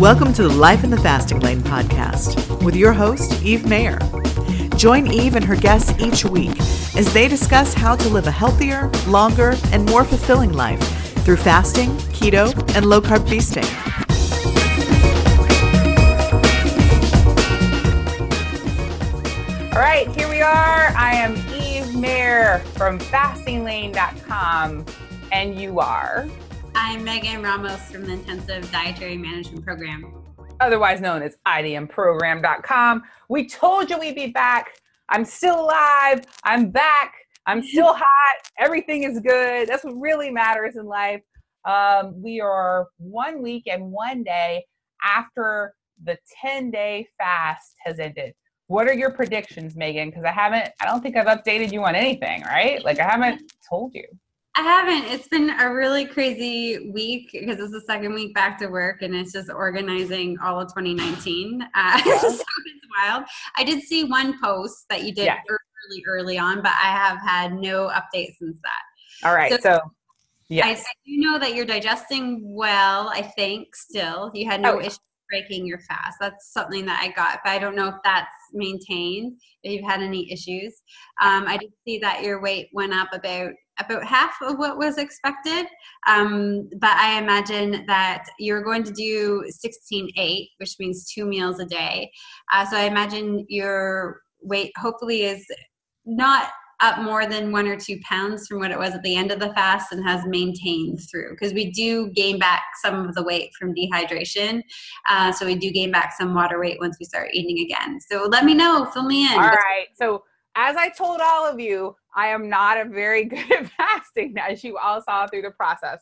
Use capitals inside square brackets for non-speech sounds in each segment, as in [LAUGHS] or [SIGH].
Welcome to the Life in the Fasting Lane podcast with your host, Eve Mayer. Join Eve and her guests each week as they discuss how to live a healthier, longer, and more fulfilling life through fasting, keto, and low carb feasting. All right, here we are. I am Eve Mayer from fastinglane.com, and you are I'm Megan Ramos from the Intensive Dietary Management Program. otherwise known as idmprogram.com. We told you we'd be back. I'm still alive. I'm back. I'm still [LAUGHS] hot. Everything is good. That's what really matters in life. Um, we are one week and one day after the 10 day fast has ended. What are your predictions, Megan? Because I haven't, I don't think I've updated you on anything, right? Like I haven't told you. I haven't. It's been a really crazy week because it's the second week back to work and it's just organizing all of 2019. [LAUGHS] Uh, so it's wild. I did see one post that you did Yes. early, early on, but I have had no update since that. All right. So- So, I, yes. I do know that you're digesting well, I think, still. You had no Oh. issues breaking your fast. That's something that I got, but I don't know if that's maintained, if you've had any issues. Um, I did see that your weight went up about about half of what was expected. Um, but I imagine that you're going to do 16-8, which means two meals a day. Uh, so I imagine your weight hopefully is not up more than one or two pounds from what it was at the end of the fast and has maintained through because we do gain back some of the weight from dehydration uh, so we do gain back some water weight once we start eating again so let me know fill me in All right. So, as I told all of you, I am not a very [LAUGHS] good at fasting, as you all saw through the process.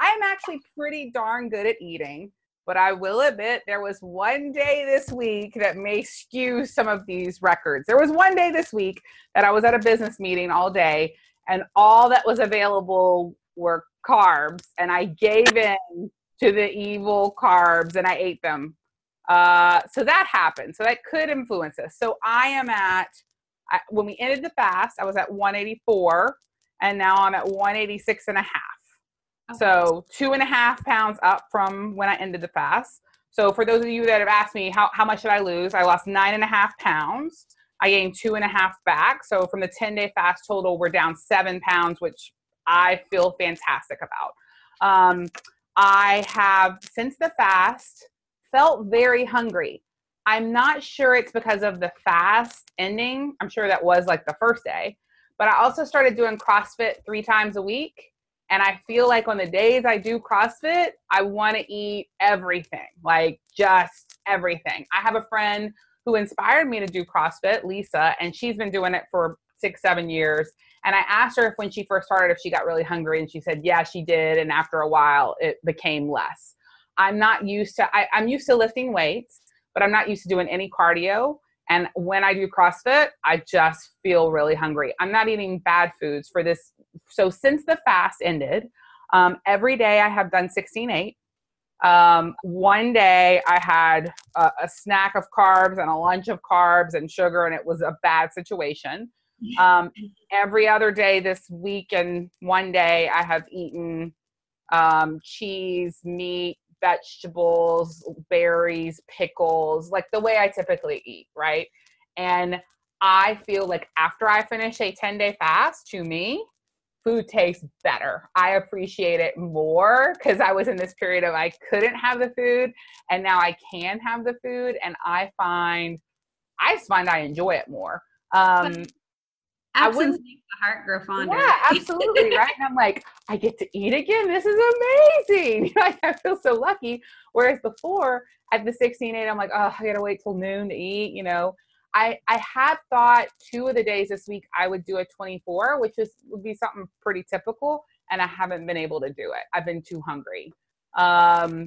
I am actually pretty darn good at eating, but I will admit there was one day this week that may skew some of these records. There was one day this week that I was at a business meeting all day, and all that was available were carbs, and I gave in to the evil carbs and I ate them. Uh, so that happened. So that could influence us. So I am at I, when we ended the fast, I was at 184, and now I'm at 186 and a half. Okay. So two and a half pounds up from when I ended the fast. So for those of you that have asked me how, how much did I lose, I lost nine and a half pounds. I gained two and a half back. So from the 10 day fast total, we're down seven pounds, which I feel fantastic about. Um, I have since the fast felt very hungry. I'm not sure it's because of the fast ending. I'm sure that was like the first day. But I also started doing CrossFit three times a week. And I feel like on the days I do CrossFit, I want to eat everything, like just everything. I have a friend who inspired me to do CrossFit, Lisa, and she's been doing it for six, seven years. And I asked her if when she first started, if she got really hungry, and she said, yeah, she did. And after a while, it became less. I'm not used to, I, I'm used to lifting weights but I'm not used to doing any cardio. And when I do CrossFit, I just feel really hungry. I'm not eating bad foods for this. So since the fast ended, um, every day I have done 16 8. Um, one day I had a, a snack of carbs and a lunch of carbs and sugar, and it was a bad situation. [LAUGHS] Um, every other day this week and one day I have eaten um, cheese, meat, vegetables, berries, pickles, like the way I typically eat, right? And I feel like after I finish a 10 day fast, to me, food tastes better. I appreciate it more because I was in this period of I couldn't have the food and now I can have the food. And I find, I just find I enjoy it more. Um, absence wouldn't- makes the heart grow fonder yeah, absolutely, [LAUGHS] right? And I'm like, I get to eat again. This is amazing. [LAUGHS] Like I feel so lucky. Whereas before at the 16, 8, I'm like, oh, I gotta wait till noon to eat. You know, I I had thought two of the days this week I would do a 24, which is would be something pretty typical, and I haven't been able to do it. I've been too hungry. Um,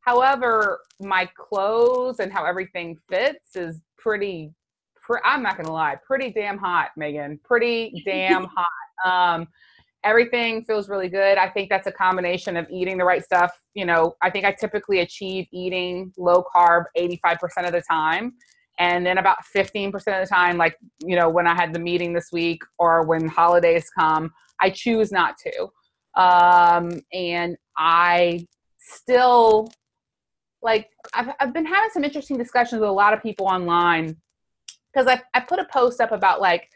however, my clothes and how everything fits is pretty. Pre- I'm not gonna lie, pretty damn hot, Megan. Pretty damn [LAUGHS] hot. Um, everything feels really good. I think that's a combination of eating the right stuff. You know, I think I typically achieve eating low carb 85% of the time. And then about 15% of the time, like, you know, when I had the meeting this week or when holidays come, I choose not to. Um, and I still like I've, I've been having some interesting discussions with a lot of people online because I, I put a post up about like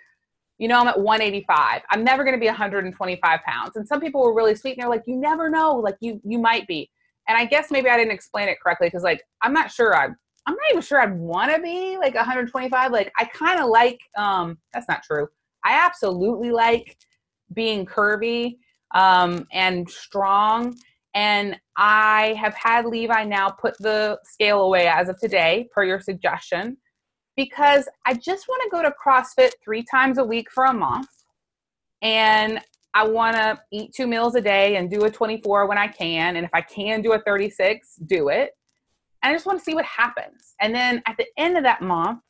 you know i'm at 185 i'm never going to be 125 pounds. And some people were really sweet and they're like you never know. Like you you might be. And i guess maybe i didn't explain it correctly because like i'm not sure i i'm not even sure i'd want to be like 125 like i kind of like um that's not true. I absolutely like being curvy um and strong. And I have had Levi now put the scale away as of today, per your suggestion, because I just want to go to CrossFit three times a week for a month. And I want to eat two meals a day and do a 24 when I can. And if I can do a 36, do it. And I just want to see what happens. And then at the end of that month,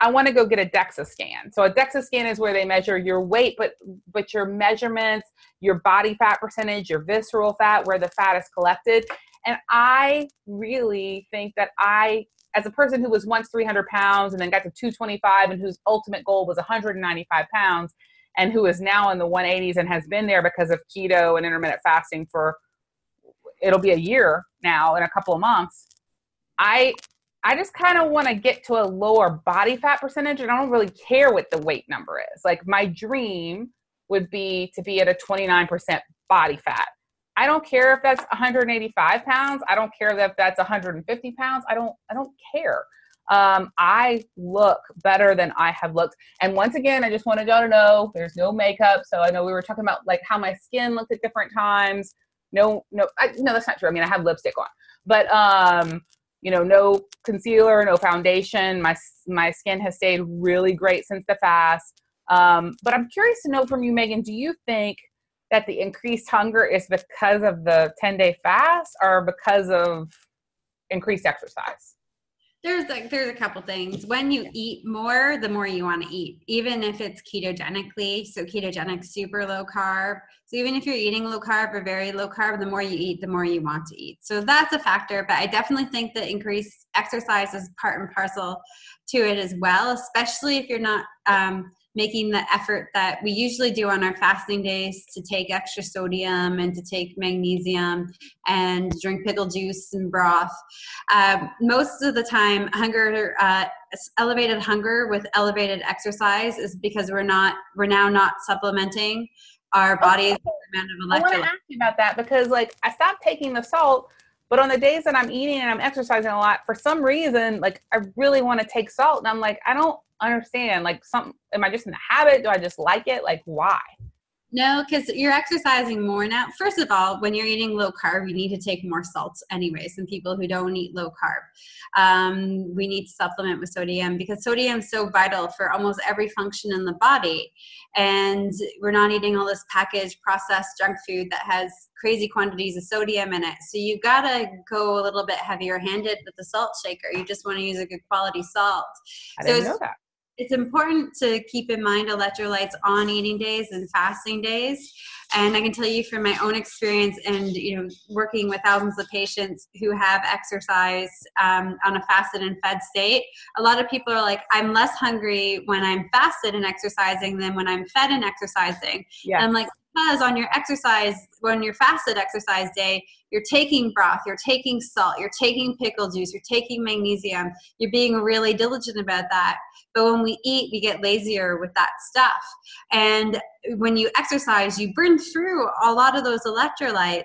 I want to go get a DEXA scan. So a DEXA scan is where they measure your weight, but but your measurements, your body fat percentage, your visceral fat, where the fat is collected. And I really think that I, as a person who was once 300 pounds and then got to 225 and whose ultimate goal was 195 pounds, and who is now in the 180s and has been there because of keto and intermittent fasting for it'll be a year now in a couple of months. I I just kind of want to get to a lower body fat percentage and I don't really care what the weight number is. Like my dream would be to be at a 29% body fat. I don't care if that's 185 pounds. I don't care if that's 150 pounds. I don't I don't care. Um, I look better than I have looked. And once again, I just wanted y'all to know there's no makeup. So I know we were talking about like how my skin looked at different times. No, no, I, no, that's not true. I mean, I have lipstick on, but um, you know, no concealer, no foundation. My my skin has stayed really great since the fast. Um, but I'm curious to know from you, Megan, do you think that the increased hunger is because of the 10 day fast or because of increased exercise? there's like there's a couple things. When you eat more the more you want to eat even if it's ketogenically. So ketogenic super low carb. So even if you're eating low carb or very low carb the more you eat the more you want to eat. So that's a factor but i definitely think that increased exercise is part and parcel to it as well especially if you're not um, making the effort that we usually do on our fasting days to take extra sodium and to take magnesium and drink pickle juice and broth. Um, most of the time, hunger, uh, elevated hunger with elevated exercise is because we're not, we're now not supplementing our body's okay. amount of electrolytes. I want to ask you about that because, like, I stopped taking the salt. But on the days that I'm eating and I'm exercising a lot, for some reason, like I really want to take salt, and I'm like, I don't understand. Like, some am I just in the habit? Do I just like it? Like, why? No, because you're exercising more now. First of all, when you're eating low carb, you need to take more salts, anyways, than people who don't eat low carb. Um, we need to supplement with sodium because sodium is so vital for almost every function in the body. And we're not eating all this packaged, processed junk food that has crazy quantities of sodium in it. So you gotta go a little bit heavier handed with the salt shaker. You just want to use a good quality salt. I didn't know that it's important to keep in mind electrolytes on eating days and fasting days and i can tell you from my own experience and you know working with thousands of patients who have exercised um, on a fasted and fed state a lot of people are like i'm less hungry when i'm fasted and exercising than when i'm fed and exercising yeah. i'm like because on your exercise, when your fasted exercise day, you're taking broth, you're taking salt, you're taking pickle juice, you're taking magnesium, you're being really diligent about that. But when we eat, we get lazier with that stuff. And when you exercise, you burn through a lot of those electrolytes,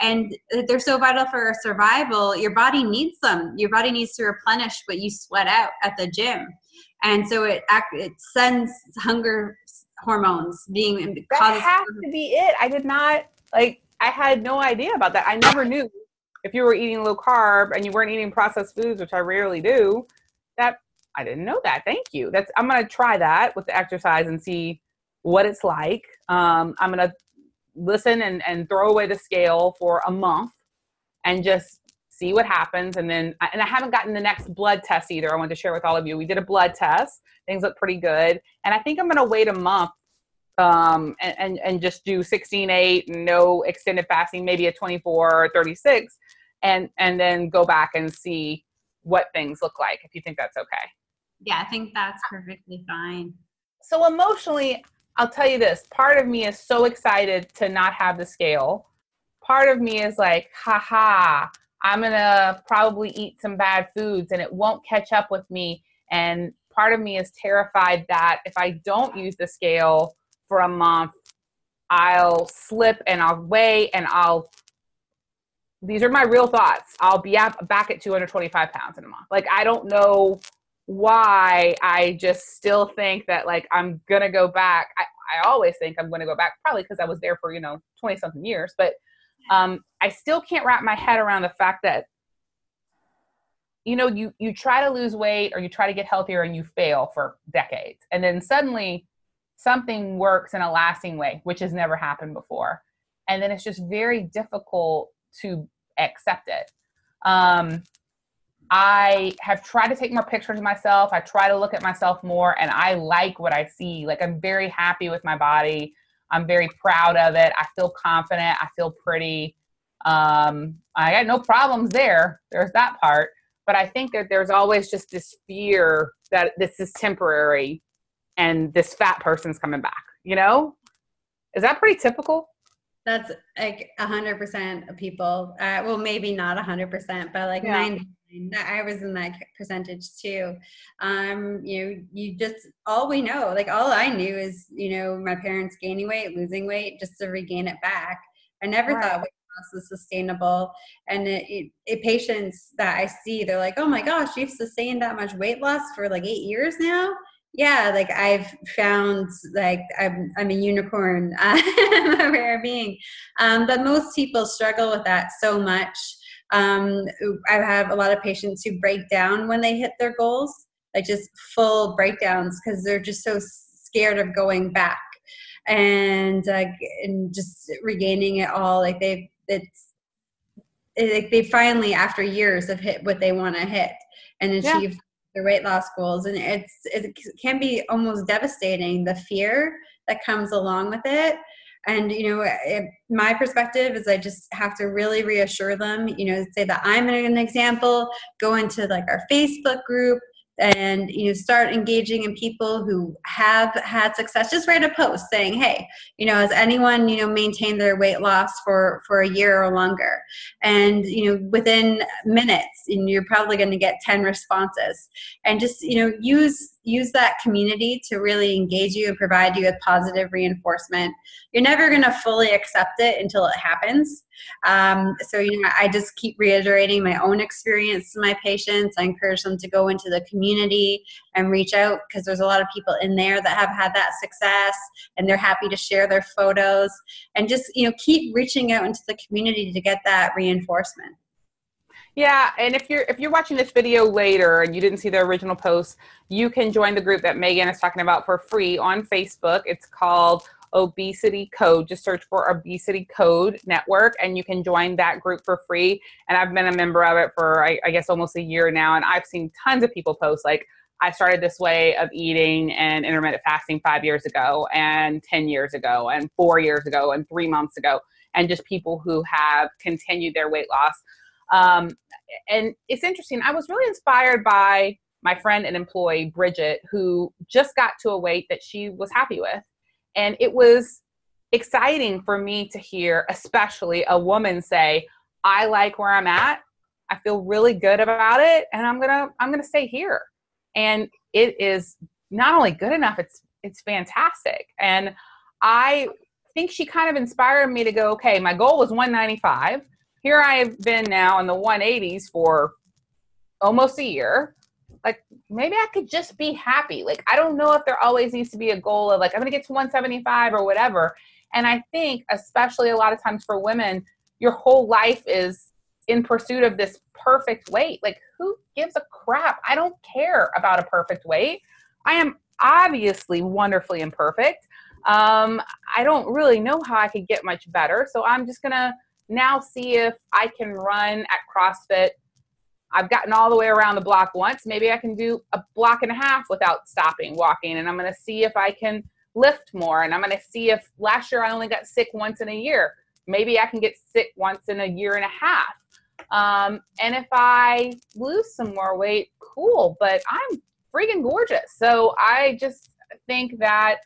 and they're so vital for our survival. Your body needs them. Your body needs to replenish what you sweat out at the gym and so it it sends hunger hormones being that has to be it. I did not like. I had no idea about that. I never knew if you were eating low carb and you weren't eating processed foods, which I rarely do. That I didn't know that. Thank you. That's I'm gonna try that with the exercise and see what it's like. Um, I'm gonna listen and, and throw away the scale for a month and just see what happens. And then, and I haven't gotten the next blood test either. I want to share with all of you. We did a blood test. Things look pretty good. And I think I'm going to wait a month um, and, and, and just do 16, 8, no extended fasting, maybe a 24 or 36, and, and then go back and see what things look like if you think that's okay. Yeah, I think that's perfectly fine. So emotionally, I'll tell you this part of me is so excited to not have the scale. Part of me is like, haha, I'm going to probably eat some bad foods and it won't catch up with me. And part of me is terrified that if I don't use the scale for a month, I'll slip and I'll weigh and I'll these are my real thoughts. I'll be back at 225 pounds in a month. Like, I don't know why I just still think that, like, I'm going to go back. I, I always think I'm going to go back, probably because I was there for, you know, 20 something years. But um, I still can't wrap my head around the fact that, you know, you, you try to lose weight or you try to get healthier and you fail for decades. And then suddenly something works in a lasting way, which has never happened before. And then it's just very difficult to accept it. Um, I have tried to take more pictures of myself. I try to look at myself more, and I like what I see. Like, I'm very happy with my body. I'm very proud of it. I feel confident. I feel pretty. Um, I got no problems there. There's that part. But I think that there's always just this fear that this is temporary and this fat person's coming back, you know? Is that pretty typical? That's like a hundred percent of people. Uh, well, maybe not a hundred percent, but like yeah. I was in that percentage too. Um, you know, you just all we know, like all I knew is, you know, my parents gaining weight, losing weight, just to regain it back. I never right. thought weight loss was sustainable. And it, it, it, patients that I see, they're like, "Oh my gosh, you've sustained that much weight loss for like eight years now." yeah like i've found like i'm, I'm a unicorn [LAUGHS] i'm a rare being um, but most people struggle with that so much um, i have a lot of patients who break down when they hit their goals like just full breakdowns because they're just so scared of going back and uh, and just regaining it all like they've it's like they finally after years have hit what they want to hit and achieve yeah their weight loss goals and it's it can be almost devastating the fear that comes along with it and you know it, my perspective is i just have to really reassure them you know say that i'm an example go into like our facebook group and you know start engaging in people who have had success. Just write a post saying hey you know has anyone you know maintained their weight loss for for a year or longer? And you know within minutes and you're probably going to get 10 responses. And just you know use use that community to really engage you and provide you with positive reinforcement you're never going to fully accept it until it happens um, so, you know, I just keep reiterating my own experience to my patients. I encourage them to go into the community and reach out because there's a lot of people in there that have had that success and they're happy to share their photos and just, you know, keep reaching out into the community to get that reinforcement. Yeah, and if you're if you're watching this video later and you didn't see the original post, you can join the group that Megan is talking about for free on Facebook. It's called Obesity Code. Just search for Obesity Code Network and you can join that group for free. And I've been a member of it for, I, I guess, almost a year now. And I've seen tons of people post like, I started this way of eating and intermittent fasting five years ago, and 10 years ago, and four years ago, and three months ago, and just people who have continued their weight loss. Um, and it's interesting. I was really inspired by my friend and employee, Bridget, who just got to a weight that she was happy with. And it was exciting for me to hear, especially a woman say, I like where I'm at. I feel really good about it and I'm going to I'm going to stay here. And it is not only good enough, it's it's fantastic. And I think she kind of inspired me to go, okay, my goal was 195. Here I have been now in the 180s for almost a year like maybe I could just be happy. Like I don't know if there always needs to be a goal of like I'm going to get to 175 or whatever. And I think especially a lot of times for women, your whole life is in pursuit of this perfect weight. Like who gives a crap? I don't care about a perfect weight. I am obviously wonderfully imperfect. Um, I don't really know how I could get much better. So I'm just going to now see if I can run at CrossFit I've gotten all the way around the block once. Maybe I can do a block and a half without stopping walking. And I'm going to see if I can lift more. And I'm going to see if last year I only got sick once in a year. Maybe I can get sick once in a year and a half. Um, and if I lose some more weight, cool. But I'm freaking gorgeous. So I just think that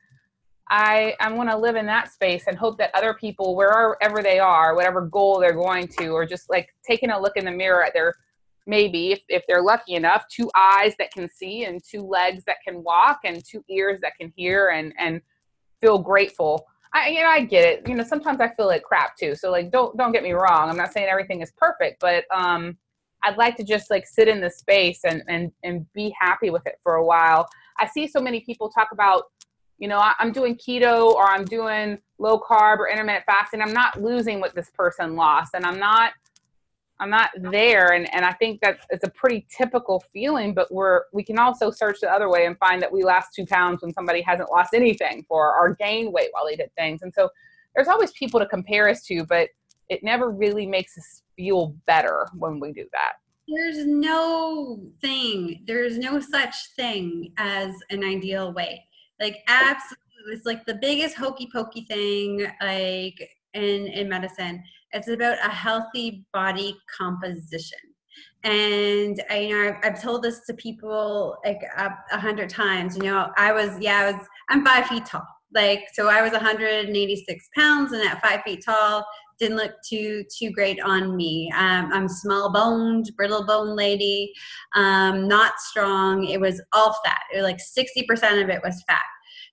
I I want to live in that space and hope that other people, wherever they are, whatever goal they're going to, or just like taking a look in the mirror at their maybe if, if they're lucky enough two eyes that can see and two legs that can walk and two ears that can hear and and feel grateful. I you know i get it. You know sometimes i feel like crap too so like don't don't get me wrong. I'm not saying everything is perfect but um i'd like to just like sit in the space and and and be happy with it for a while. I see so many people talk about you know i'm doing keto or i'm doing low carb or intermittent fasting i'm not losing what this person lost and i'm not I'm not there. And, and I think that it's a pretty typical feeling, but we're, we can also search the other way and find that we lost two pounds when somebody hasn't lost anything for or gained weight while they did things. And so there's always people to compare us to, but it never really makes us feel better when we do that. There's no thing, there's no such thing as an ideal weight. Like absolutely, it's like the biggest hokey pokey thing like in, in medicine it's about a healthy body composition. And I, you know, I've, I've told this to people like a, hundred times. You know, I was, yeah, I was, I'm five feet tall. Like, so I was 186 pounds, and at five feet tall, didn't look too too great on me. Um, I'm small boned, brittle bone lady, um, not strong. It was all fat. It was like 60% of it was fat.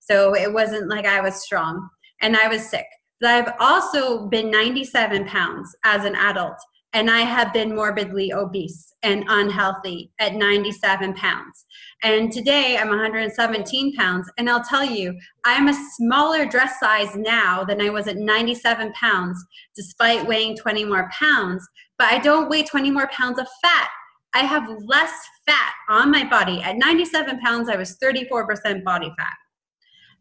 So it wasn't like I was strong, and I was sick. But I've also been 97 pounds as an adult, and I have been morbidly obese and unhealthy at 97 pounds. And today I'm 117 pounds, and I'll tell you, I'm a smaller dress size now than I was at 97 pounds, despite weighing 20 more pounds. But I don't weigh 20 more pounds of fat. I have less fat on my body. At 97 pounds, I was 34% body fat.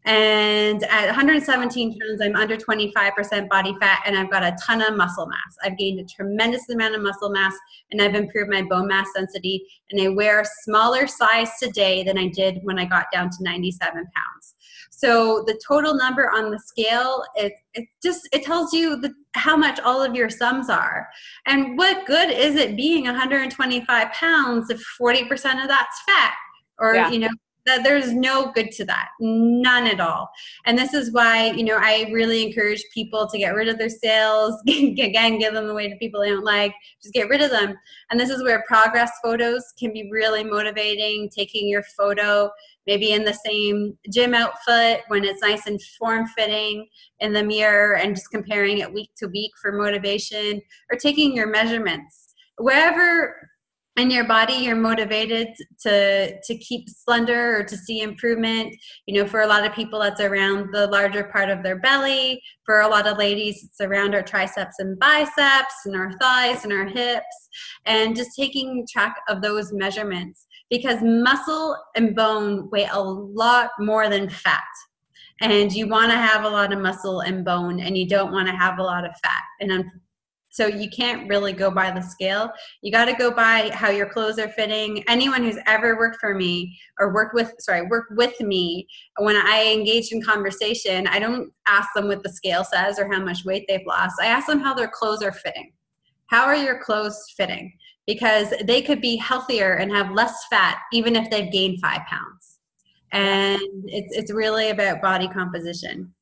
And at 117 pounds, I'm under 25% body fat and I've got a ton of muscle mass. I've gained a tremendous amount of muscle mass and I've improved my bone mass density. And I wear a smaller size today than I did when I got down to 97 pounds. So the total number on the scale, it, it just, it tells you the, how much all of your sums are. And what good is it being 125 pounds if 40% of that's fat? Or, yeah. you know, that there's no good to that none at all. And this is why you know i really encourage people to get rid of their sales [LAUGHS] again give them away to people they don't like just get rid of them. And this is where progress photos can be really motivating taking your photo maybe in the same gym outfit when it's nice and form fitting in the mirror and just comparing it week to week for motivation or taking your measurements. Wherever in your body you're motivated to to keep slender or to see improvement. You know for a lot of people that's around the larger part of their belly. For a lot of ladies it's around our triceps and biceps and our thighs and our hips and just taking track of those measurements because muscle and bone weigh a lot more than fat. And you want to have a lot of muscle and bone and you don't want to have a lot of fat. And so you can't really go by the scale. You got to go by how your clothes are fitting. Anyone who's ever worked for me or worked with, sorry, worked with me, when I engage in conversation, I don't ask them what the scale says or how much weight they've lost. I ask them how their clothes are fitting. How are your clothes fitting? Because they could be healthier and have less fat even if they've gained five pounds. And it's, it's really about body composition.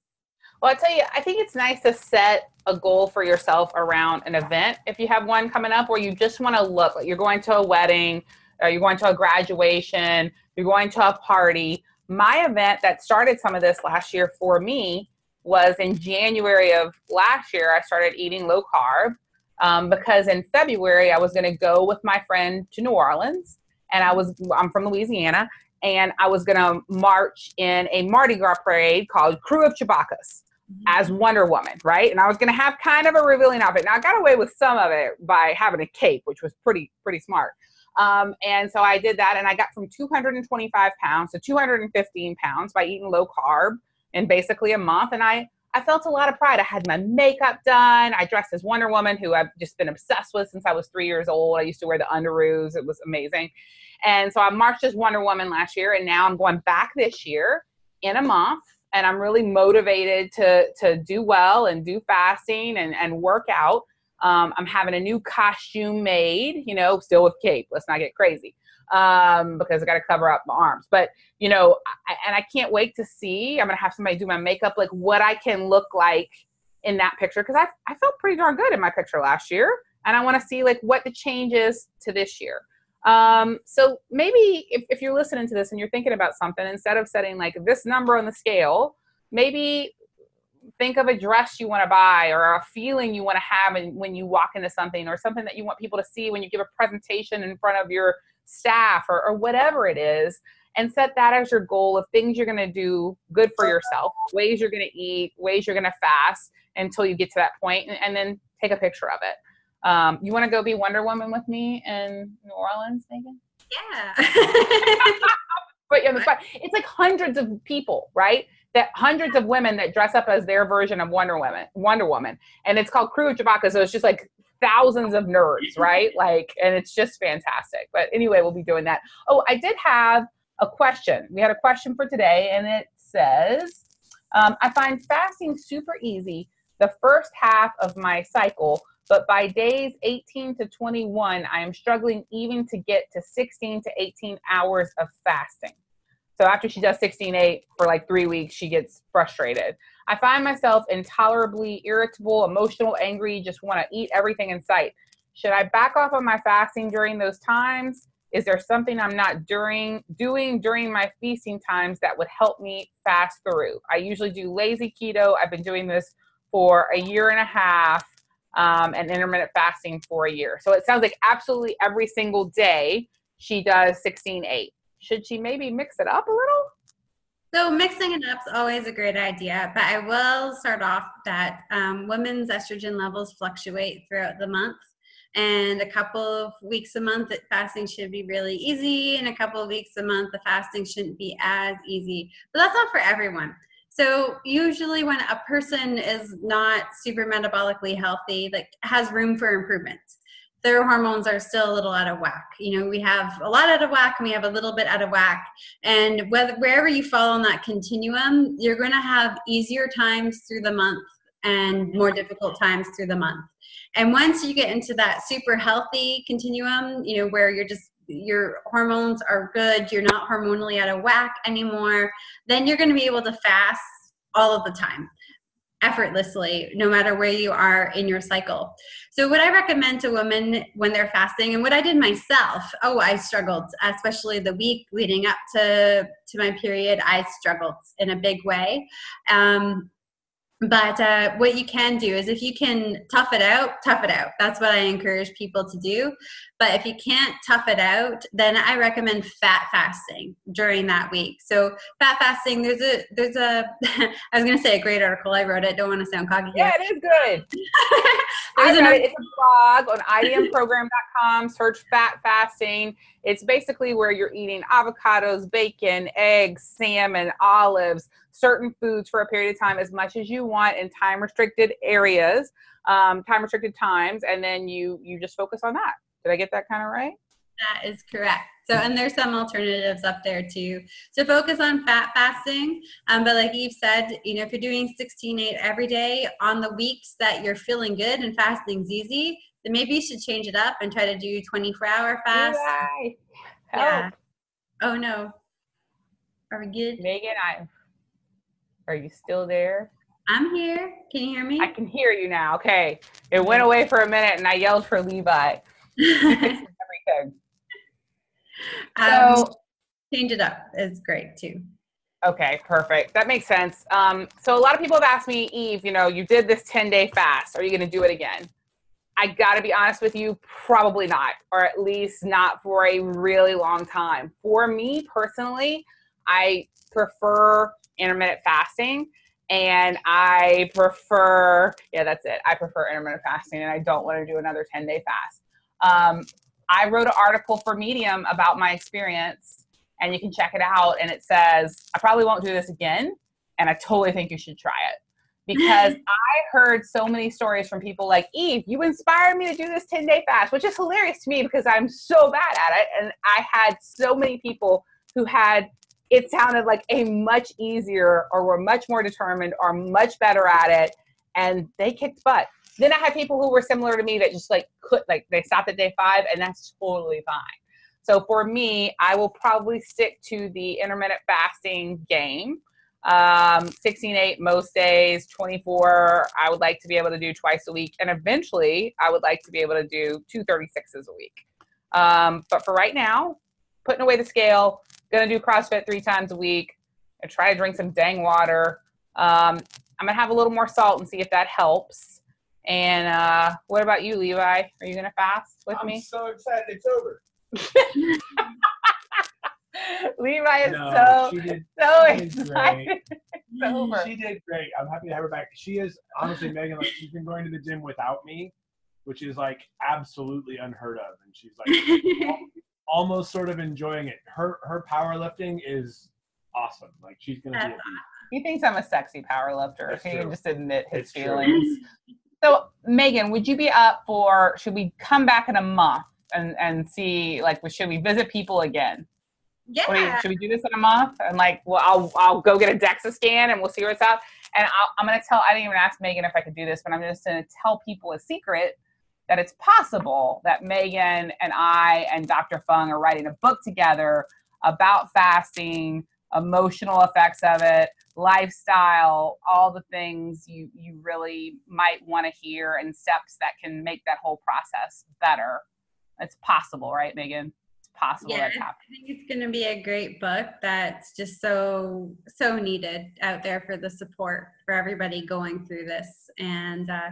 Well, I'll tell you, I think it's nice to set a goal for yourself around an event if you have one coming up, or you just want to look like you're going to a wedding, or you're going to a graduation, you're going to a party. My event that started some of this last year for me was in January of last year. I started eating low carb um, because in February I was going to go with my friend to New Orleans, and I was I'm from Louisiana, and I was going to march in a Mardi Gras parade called Krewe of Chewbacchus as Wonder Woman, right? And I was going to have kind of a revealing outfit. Now I got away with some of it by having a cape, which was pretty pretty smart. Um, and so I did that, and I got from 225 pounds to 215 pounds by eating low carb in basically a month. And I I felt a lot of pride. I had my makeup done. I dressed as Wonder Woman, who I've just been obsessed with since I was three years old. I used to wear the underoos. It was amazing. And so I marched as Wonder Woman last year, and now I'm going back this year in a month and I'm really motivated to to do well and do fasting and and work out. Um, I'm having a new costume made, you know, still with cape. Let's not get crazy um, because I got to cover up my arms. But you know, I, and I can't wait to see. I'm gonna have somebody do my makeup, like what I can look like in that picture because I I felt pretty darn good in my picture last year, and I want to see like what the changes to this year. Um, so maybe if, if you're listening to this and you're thinking about something, instead of setting like this number on the scale, maybe think of a dress you want to buy or a feeling you want to have in, when you walk into something or something that you want people to see when you give a presentation in front of your staff or, or whatever it is and set that as your goal of things you're going to do good for yourself ways you're going to eat ways you're going to fast until you get to that point and, and then take a picture of it um, you want to go be wonder woman with me in new orleans megan Yeah. [LAUGHS] but on the spot. It's like hundreds of people, right? That hundreds of women that dress up as their version of Wonder Woman, Wonder Woman, and it's called Krewe of Chewbacchus. So it's just like thousands of nerds, right? Like, and it's just fantastic. But anyway, we'll be doing that. Oh, I did have a question. We had a question for today, and it says, um, "I find fasting super easy the first half of my cycle." But by days 18 to 21, I am struggling even to get to 16 to 18 hours of fasting. So after she does 16 8 for like three weeks, she gets frustrated. I find myself intolerably irritable, emotional, angry, just want to eat everything in sight. Should I back off on my fasting during those times? Is there something I'm not during doing during my feasting times that would help me fast through? I usually do lazy keto. I've been doing this for a year and a half um, and intermittent fasting for a year. So it sounds like absolutely every single day she does 16 8. Should she maybe mix it up a little? So mixing it up is always a great idea, but I will start off that um, women's estrogen levels fluctuate throughout the month. And a couple of weeks a month, fasting should be really easy, and a couple of weeks a month, the fasting shouldn't be as easy. But that's not for everyone. So usually, when a person is not super metabolically healthy, like has room for improvement, their hormones are still a little out of whack. You know, we have a lot out of whack and we have a little bit out of whack. And whether wherever you fall on that continuum, you're going to have easier times through the month and more difficult times through the month. And once you get into that super healthy continuum, you know, where you're just your hormones are good, you're not hormonally out of whack anymore, then you're going to be able to fast all of the time effortlessly no matter where you are in your cycle. So what i recommend to women when they're fasting and what i did myself oh i struggled especially the week leading up to to my period i struggled in a big way. Um, but uh, what you can do is if you can tough it out tough it out that's what i encourage people to do but if you can't tough it out then i recommend fat fasting during that week so fat fasting there's a there's a [LAUGHS] i was going to say a great article i wrote it don't want to sound cocky Yeah, it is good. [LAUGHS] I an it. It's a blog on idmprogram.com. Search fat fasting. It's basically where you're eating avocados, bacon, eggs, salmon, olives, certain foods for a period of time as much as you want in time restricted areas, um, time restricted times, and then you you just focus on that. Did I get that kind of right? That is correct. So, and there's some alternatives up there too. So, focus on fat fasting. Um, but, like Eve said, you know, if you're doing 16 8 every day on the weeks that you're feeling good and fasting's easy, then maybe you should change it up and try to do 24 hour fast. Yay. Help. Yeah. Oh, no. Are we good? Megan, I are you still there? I'm here. Can you hear me? I can hear you now. Okay. It went away for a minute and I yelled for Levi. [LAUGHS] Everything. um, So change it up is great too. Okay, perfect. That makes sense. Um, so a lot of people have asked me, Eve, you know, you did this 10 day fast. Are you going to do it again? I got to be honest with you, probably not, or at least not for a really long time. For me personally, I prefer intermittent fasting and I prefer, yeah, that's it. I prefer intermittent fasting and I don't want to do another 10 day fast. Um, I wrote an article for Medium about my experience and you can check it out. And it says, I probably won't do this again. And I totally think you should try it because [LAUGHS] I heard so many stories from people like, Eve, you inspired me to do this 10 day fast, which is hilarious to me because I'm so bad at it. And I had so many people who had it sounded like a much easier or were much more determined or much better at it and they kicked butt then I had people who were similar to me that just like could like they stopped at day five, and that's totally fine. So for me, I will probably stick to the intermittent fasting game. Um, 16 8 most days, 24. I would like to be able to do twice a week. And eventually, I would like to be able to do 236s a week. Um, but for right now, putting away the scale, gonna do CrossFit three times a week and try to drink some dang water. Um, I'm gonna have a little more salt and see if that helps. And uh, what about you, Levi? Are you gonna fast with me? I'm so excited it's over. [LAUGHS] Levi is No, so she did. so excited. [LAUGHS] over. She did great. I'm happy to have her back. She is honestly, Megan. Like she's been going to the gym without me, which is like absolutely unheard of, and she's like [LAUGHS] almost sort of enjoying it. Her her powerlifting is awesome. Like she's gonna be. A. He thinks I'm a sexy power lifter. That's He can just admit his It's true. feelings. So, Megan, would you be up for? Should we come back in a month and and see? Like, should we visit people again? yeah. You, should we do this in a month? And like, well, I'll I'll go get a DEXA scan and we'll see what's up. And I'll, I'm gonna tell. I didn't even ask Megan if I could do this, but I'm just gonna tell people a secret that it's possible that Megan and I and Dr. Fung are writing a book together about fasting, emotional effects of it, lifestyle, all the things you you really might want to hear and steps that can make that whole process better. It's possible, right, Megan? Possible Yeah, that's I think it's going to be a great book that's just so so needed out there for the support for everybody going through this. And uh,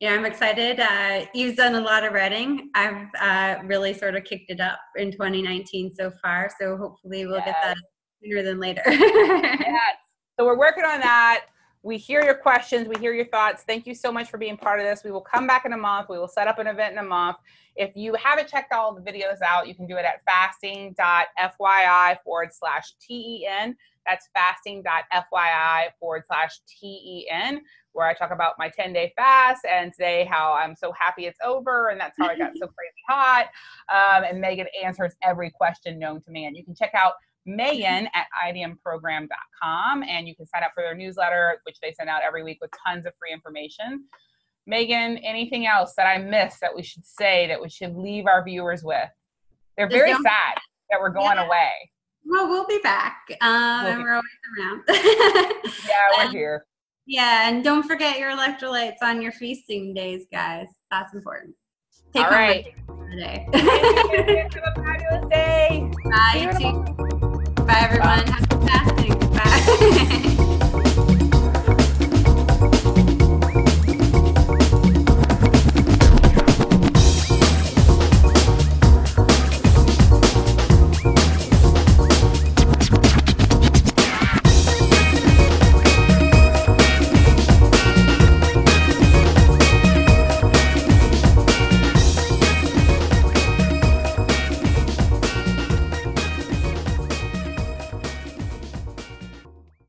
yeah, I'm excited. Uh, you've done a lot of writing. I've uh, really sort of kicked it up in 2019 so far. So hopefully we'll get that sooner than later. [LAUGHS] Yes. So we're working on that. We hear your questions. We hear your thoughts. Thank you so much for being part of this. We will come back in a month. We will set up an event in a month. If you haven't checked all the videos out, you can do it at fasting.fyi forward slash TEN. That's fasting.fyi forward slash TEN, where I talk about my 10 day fast and today how I'm so happy it's over and that's how I got so [LAUGHS] crazy hot. Um, and Megan answers every question known to man. You can check out Megan at idmprogram.com and you can sign up for their newsletter, which they send out every week with tons of free information. Megan, anything else that I missed that we should say that we should leave our viewers with? They're Just very sad that we're going Yeah. away. well, we'll be back. Um, We'll and be- we're always around. [LAUGHS] Yeah, we're Um, here. yeah, and don't forget your electrolytes on your feasting days, guys. That's important. Take All right. today. [LAUGHS] Have a fabulous day. Bye, Bye, everyone. Happy fasting. Bye. [LAUGHS]